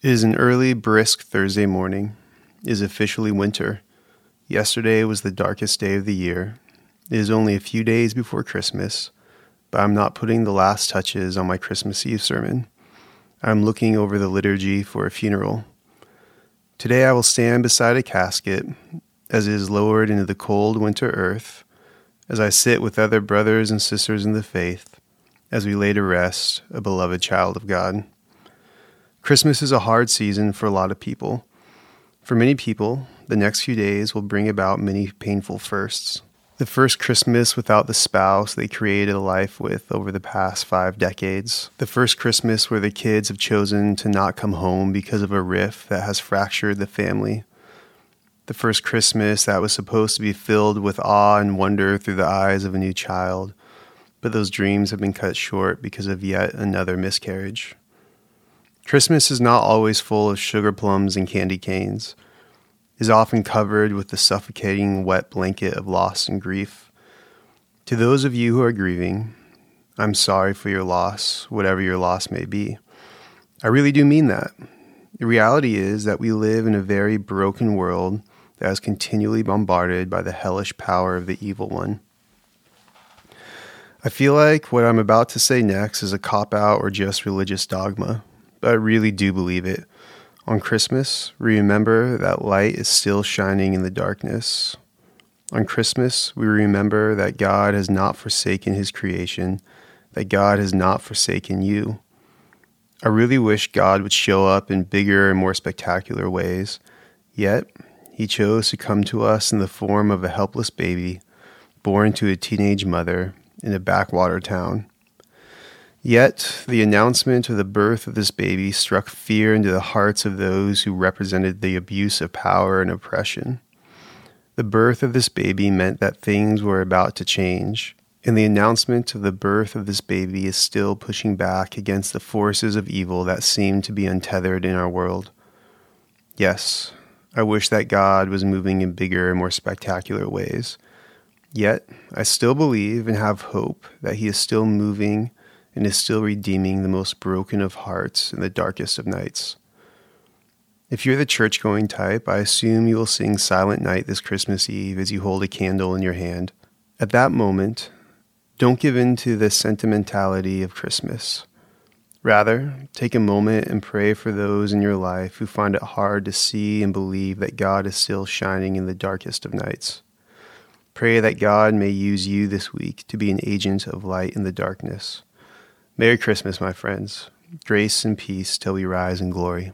It is an early, brisk Thursday morning. It is officially winter. Yesterday was the darkest day of the year. It is only a few days before Christmas, but I'm not putting the last touches on my Christmas Eve sermon. I'm looking over the liturgy for a funeral. Today I will stand beside a casket as it is lowered into the cold winter earth, as I sit with other brothers and sisters in the faith, as we lay to rest a beloved child of God. Christmas is a hard season for a lot of people. For many people, the next few days will bring about many painful firsts. The first Christmas without the spouse they created a life with over the past five decades. The first Christmas where the kids have chosen to not come home because of a rift that has fractured the family. The first Christmas that was supposed to be filled with awe and wonder through the eyes of a new child, but those dreams have been cut short because of yet another miscarriage. Christmas is not always full of sugar plums and candy canes. It is often covered with the suffocating wet blanket of loss and grief. To those of you who are grieving, I'm sorry for your loss, whatever your loss may be. I really do mean that. The reality is that we live in a very broken world that is continually bombarded by the hellish power of the evil one. I feel like what I'm about to say next is a cop out or just religious dogma I really do believe it. On Christmas, remember that light is still shining in the darkness. On Christmas, we remember that God has not forsaken his creation, that God has not forsaken you. I really wish God would show up in bigger and more spectacular ways, yet, he chose to come to us in the form of a helpless baby born to a teenage mother in a backwater town. Yet the announcement of the birth of this baby struck fear into the hearts of those who represented the abuse of power and oppression. The birth of this baby meant that things were about to change, and the announcement of the birth of this baby is still pushing back against the forces of evil that seem to be untethered in our world. Yes, I wish that God was moving in bigger and more spectacular ways. Yet, I still believe and have hope that He is still moving and is still redeeming the most broken of hearts in the darkest of nights. If you're the church going type, I assume you will sing Silent Night this Christmas Eve as you hold a candle in your hand. At that moment, don't give in to the sentimentality of Christmas. Rather, take a moment and pray for those in your life who find it hard to see and believe that God is still shining in the darkest of nights. Pray that God may use you this week to be an agent of light in the darkness. Merry Christmas, my friends. Grace and peace till we rise in glory.